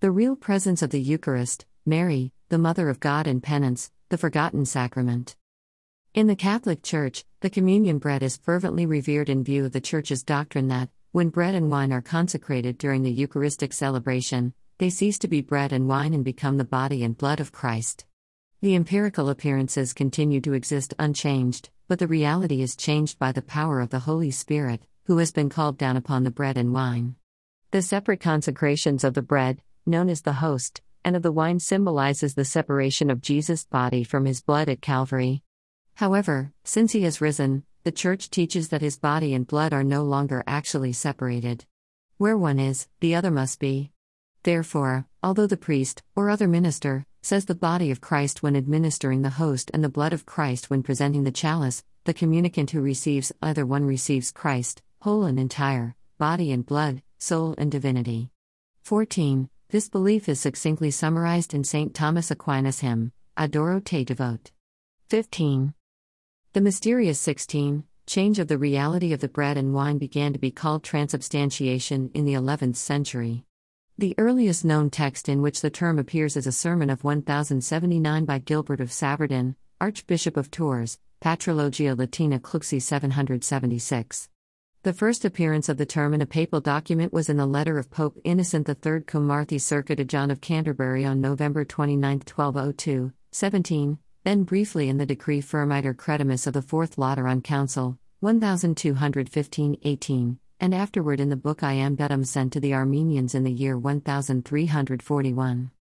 The real presence of the Eucharist, Mary, the Mother of God and penance, the forgotten sacrament. In the Catholic Church, the communion bread is fervently revered in view of the Church's doctrine that, when bread and wine are consecrated during the Eucharistic celebration, they cease to be bread and wine and become the body and blood of Christ. The empirical appearances continue to exist unchanged, but the reality is changed by the power of the Holy Spirit, who has been called down upon the bread and wine. The separate consecrations of the bread, known as the host, and of the wine symbolizes the separation of Jesus' body from his blood at Calvary. However, since he has risen, the Church teaches that his body and blood are no longer actually separated. Where one is, the other must be. Therefore, although the priest, or other minister, says the body of Christ when administering the host and the blood of Christ when presenting the chalice, the communicant who receives either one receives Christ, whole and entire, body and blood, soul and divinity. 14. This belief is succinctly summarized in St. Thomas Aquinas' hymn, Adoro te devote. 15. The mysterious 16 change of the reality of the bread and wine began to be called transubstantiation in the 11th century. The earliest known text in which the term appears is a sermon of 1079 by Gilbert of Saverdun, Archbishop of Tours, Patrologia Latina Cluxi 776. The first appearance of the term in a papal document was in the letter of Pope Innocent III cum Marthae circa to John of Canterbury on November 29, 1202, 17, then briefly in the Decree Firmiter Credimus of the Fourth Lateran Council, 1215 18, and afterward in the book Iam dudum sent to the Armenians in the year 1341.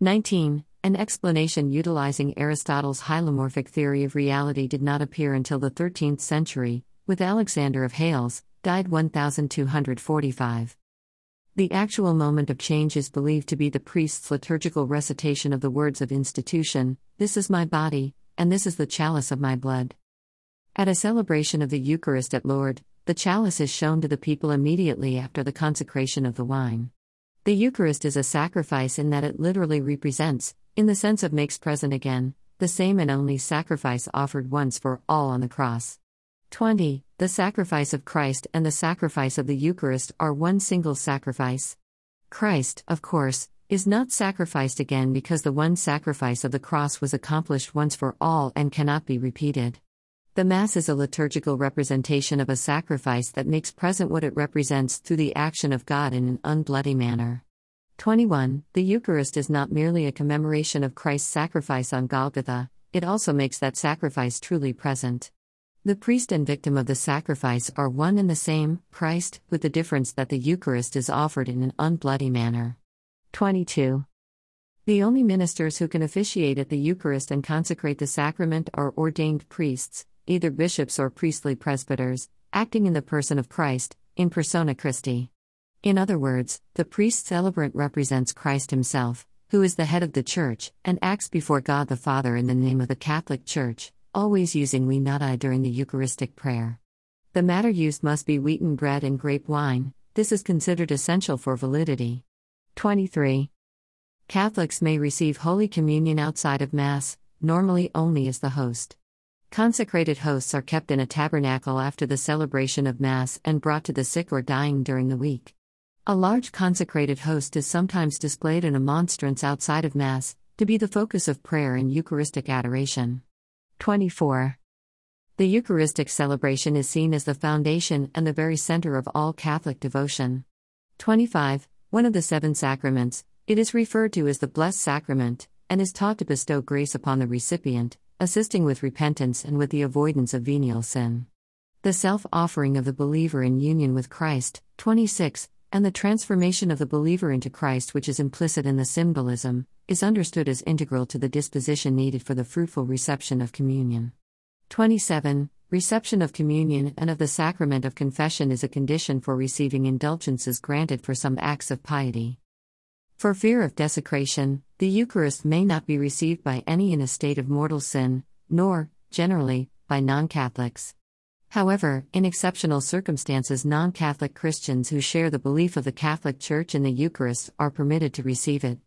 19. An explanation utilizing Aristotle's hylomorphic theory of reality did not appear until the 13th century, with Alexander of Hales, died 1245. The actual moment of change is believed to be the priest's liturgical recitation of the words of institution This is my body, and this is the chalice of my blood. At a celebration of the Eucharist at Lourdes, the chalice is shown to the people immediately after the consecration of the wine. The Eucharist is a sacrifice in that it literally represents, in the sense of makes present again, the same and only sacrifice offered once for all on the cross. 20. The sacrifice of Christ and the sacrifice of the Eucharist are one single sacrifice. Christ, of course, is not sacrificed again because the one sacrifice of the cross was accomplished once for all and cannot be repeated. The Mass is a liturgical representation of a sacrifice that makes present what it represents through the action of God in an unbloody manner. 21. The Eucharist is not merely a commemoration of Christ's sacrifice on Golgotha, it also makes that sacrifice truly present. The priest and victim of the sacrifice are one and the same, Christ, with the difference that the Eucharist is offered in an unbloody manner. 22. The only ministers who can officiate at the Eucharist and consecrate the sacrament are ordained priests, either bishops or priestly presbyters, acting in the person of Christ, in persona Christi. In other words, the priest celebrant represents Christ himself, who is the head of the Church, and acts before God the Father in the name of the Catholic Church always using we not I during the Eucharistic prayer. The matter used must be wheaten bread and grape wine, this is considered essential for validity. 23. Catholics may receive Holy Communion outside of Mass, normally only as the host. Consecrated hosts are kept in a tabernacle after the celebration of Mass and brought to the sick or dying during the week. A large consecrated host is sometimes displayed in a monstrance outside of Mass, to be the focus of prayer and Eucharistic adoration. 24. The Eucharistic celebration is seen as the foundation and the very center of all Catholic devotion. 25. One of the seven sacraments, it is referred to as the Blessed Sacrament, and is taught to bestow grace upon the recipient, assisting with repentance and with the avoidance of venial sin. The self offering of the believer in union with Christ, 26, and the transformation of the believer into Christ, which is implicit in the symbolism, is understood as integral to the disposition needed for the fruitful reception of communion. 27. Reception of communion and of the sacrament of confession is a condition for receiving indulgences granted for some acts of piety. For fear of desecration, the Eucharist may not be received by any in a state of mortal sin, nor, generally, by non Catholics. However, in exceptional circumstances, non Catholic Christians who share the belief of the Catholic Church in the Eucharist are permitted to receive it.